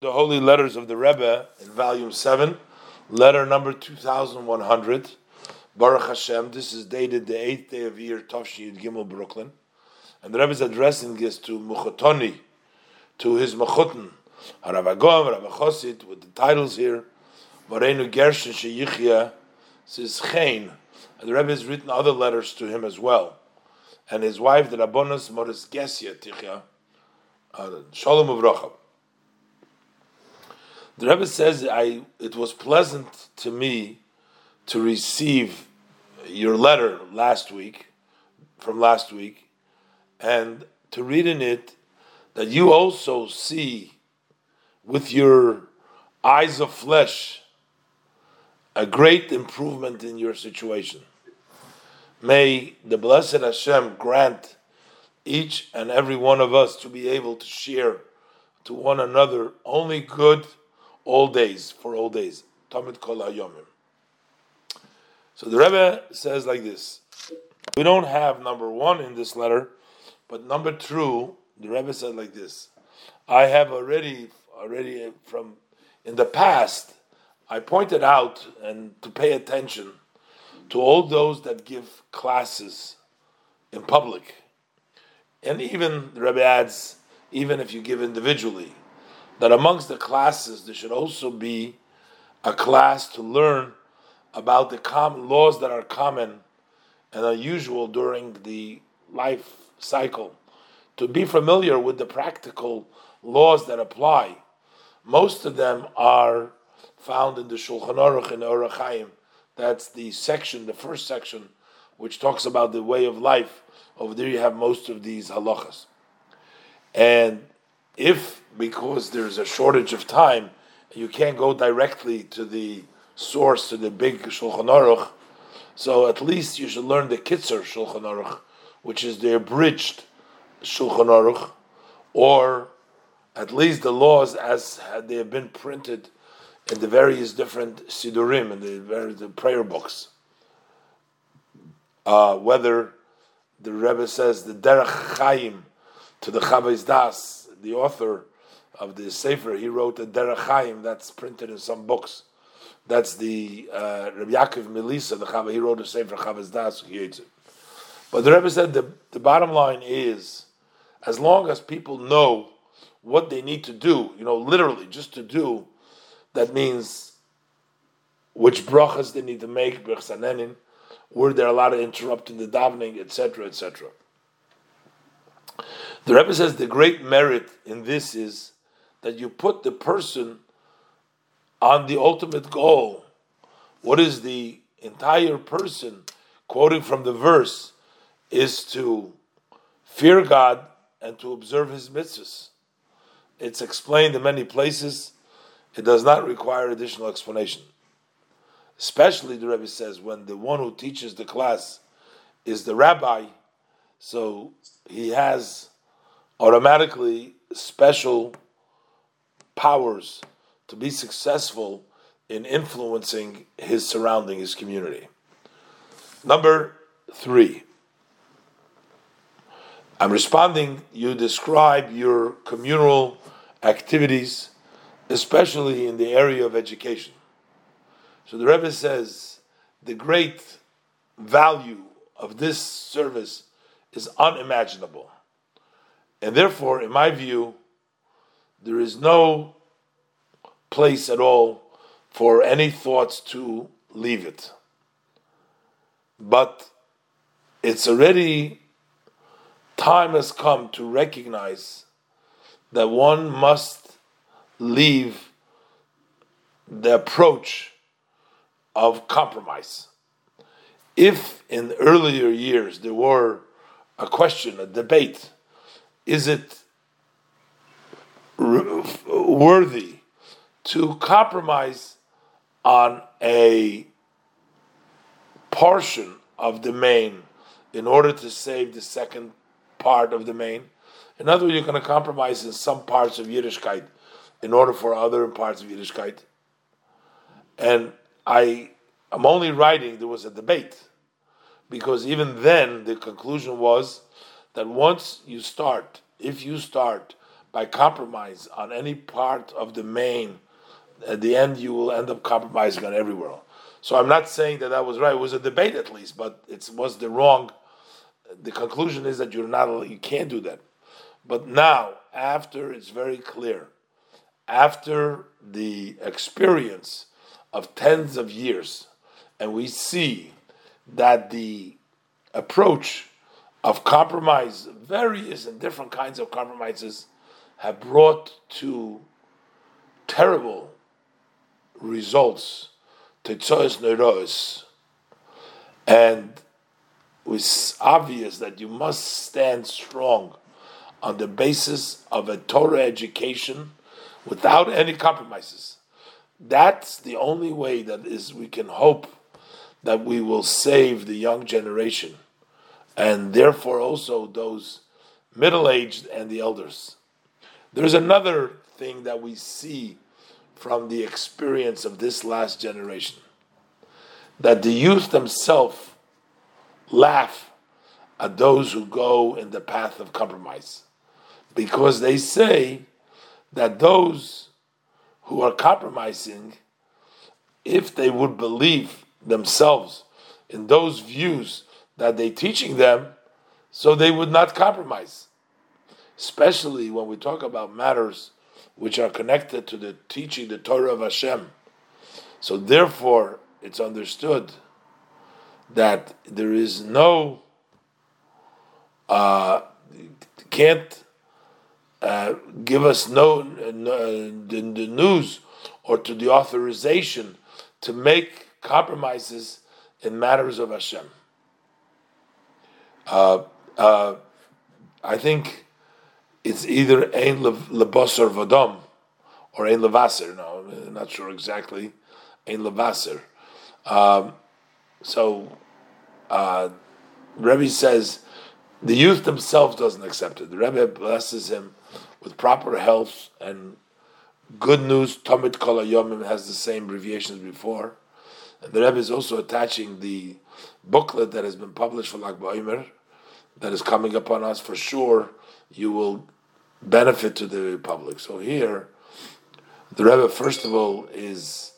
the Holy Letters of the Rebbe in Volume 7, letter number 2100. Baruch Hashem, this is dated the 8th day of Iyar, Tavshid Gimel, Brooklyn. And the Rebbe is addressing this to Muchotoni, to his Mechutin, Harav Agom, Rav Chosit, with the titles here, Morenu Gershon Sheyichya, says Chain. And the Rebbe has written other letters to him as well. And his wife, the Rabbonos Moris Gesia Tichya, uh, Shalom Uvrochav. The Rebbe says, "I it was pleasant to me to receive your letter last week, from last week, and to read in it that you also see with your eyes of flesh a great improvement in your situation. May the blessed Hashem grant each and every one of us to be able to share to one another only good." All days, for all days. Kol. So the Rebbe says like this. We don't have number one in this letter, but number two, the Rebbe said like this. I have already, already from in the past, I pointed out and to pay attention to all those that give classes in public. And even, the Rebbe adds, even if you give individually, that amongst the classes there should also be a class to learn about the laws that are common and unusual during the life cycle, to be familiar with the practical laws that apply. Most of them are found in the Shulchan Aruch and Orach Chaim. That's the section, the first section, which talks about the way of life. Over there, you have most of these halachas. And if because there's a shortage of time, you can't go directly to the source to the big Shulchan Aruch, so at least you should learn the Kitzur Shulchan Aruch, which is the abridged Shulchan Aruch, or at least the laws as they have been printed in the various different sidurim and the various prayer books. Uh, whether the Rebbe says the Derech Chaim to the Chavas Daas the author of the Sefer, he wrote a Derech that's printed in some books. That's the uh, Rabbi Yaakov Melissa, the Chava, he wrote a Sefer Chavas Daas But the Rebbe said the, the bottom line is, as long as people know what they need to do, you know, literally just to do, that means which brachas they need to make, were there a lot of interrupting the davening, etc., etc. The Rebbe says the great merit in this is that you put the person on the ultimate goal. What is the entire person, quoting from the verse, is to fear God and to observe His mitzvahs. It's explained in many places. It does not require additional explanation. Especially, the Rebbe says, when the one who teaches the class is the rabbi, so he has automatically special powers to be successful in influencing his surrounding, his community. Number three. I'm responding, you describe your communal activities, especially in the area of education. So the Rebbe says the great value of this service is unimaginable. And therefore, in my view, there is no place at all for any thoughts to leave it. But it's already time has come to recognize that one must leave the approach of compromise. If in earlier years there were a question, a debate, is it worthy to compromise on a portion of the main in order to save the second part of the main? In other words, you're going to compromise in some parts of Yiddishkeit in order for other parts of Yiddishkeit. And I am only writing, there was a debate, because even then the conclusion was that once you start, if you start by compromise on any part of the main, at the end you will end up compromising on everywhere. So I'm not saying that that was right. It was a debate at least, but it was the wrong. The conclusion is that you're not. You can't do that. But now, after it's very clear, after the experience of tens of years, and we see that the approach of compromise, various and different kinds of compromises, have brought to terrible results, tetzos neuros, and it's obvious that you must stand strong on the basis of a Torah education without any compromises. That's the only way that is we can hope that we will save the young generation and therefore also those middle-aged and the elders. There's another thing that we see from the experience of this last generation that the youth themselves laugh at those who go in the path of compromise because they say that those who are compromising, if they would believe themselves in those views that they're teaching them, so they would not compromise. Especially when we talk about matters which are connected to the teaching, the Torah of Hashem. So therefore, it's understood that there is no uh, can't uh, give us no, no the, the news or to the authorization to make compromises in matters of Hashem. Uh, uh, I think it's either ein lebosar vadom or ein levaser. No, I'm not sure exactly. Ein levaser. Um, so, uh, Rebbe says the youth themselves doesn't accept it. The Rebbe blesses him with proper health and good news. Tomit Kol Yomim has the same abbreviation as before. The Rebbe is also attaching the booklet that has been published for Lag BaOmer that is coming upon us. For sure, you will benefit to the public. So here, the Rebbe, first of all, is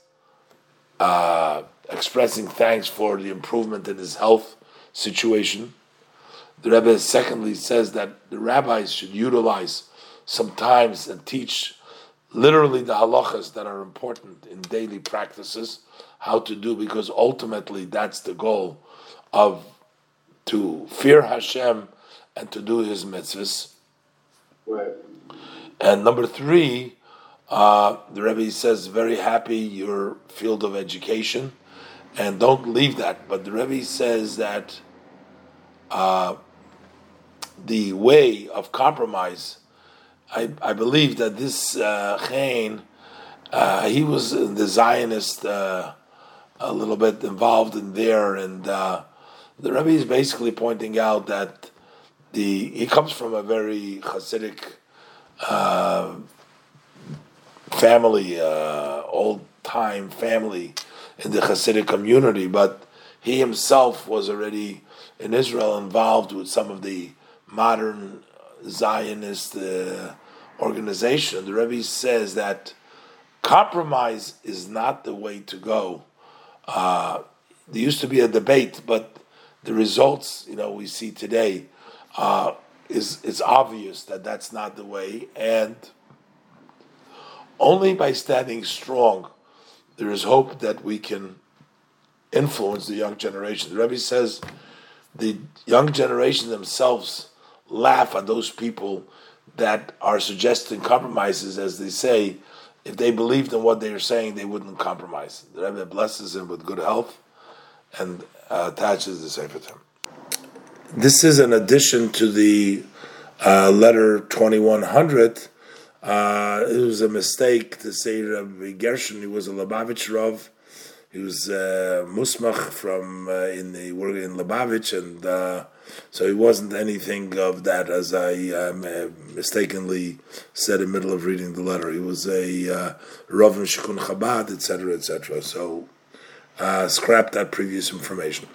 uh, expressing thanks for the improvement in his health situation. The Rebbe, secondly, says that the rabbis should utilize sometimes and teach literally the halachas that are important in daily practices, how to do, because ultimately that's the goal of to fear Hashem and to do His mitzvahs. Right. And number three, uh, the Rebbe says, very happy your field of education, and don't leave that. But the Rebbe says that uh, the way of compromise I, I believe that this uh, Chain, uh, he was the Zionist uh, a little bit involved in there, and uh, the Rebbe is basically pointing out that the he comes from a very Hasidic uh, family, uh, old time family in the Hasidic community, but he himself was already in Israel involved with some of the modern Zionist uh, organization, the Rebbe says that compromise is not the way to go. Uh, there used to be a debate, but the results, you know, we see today, uh, is it's obvious that that's not the way, and only by standing strong, there is hope that we can influence the young generation. The Rebbe says the young generation themselves laugh at those people that are suggesting compromises, as they say, if they believed in what they are saying, they wouldn't compromise. The Rebbe blesses him with good health and uh, attaches the Sefer to him. This is an addition to the uh, letter 2100. Uh, it was a mistake to say Rabbi Gershon, he was a Lubavitch Rav. He was uh, Musmach from uh, in the work in Lubavitch, and uh, so he wasn't anything of that, as I um, mistakenly said in the middle of reading the letter. He was a uh, Rav in Shikun Chabad, etc., etc. So uh, scrap that previous information.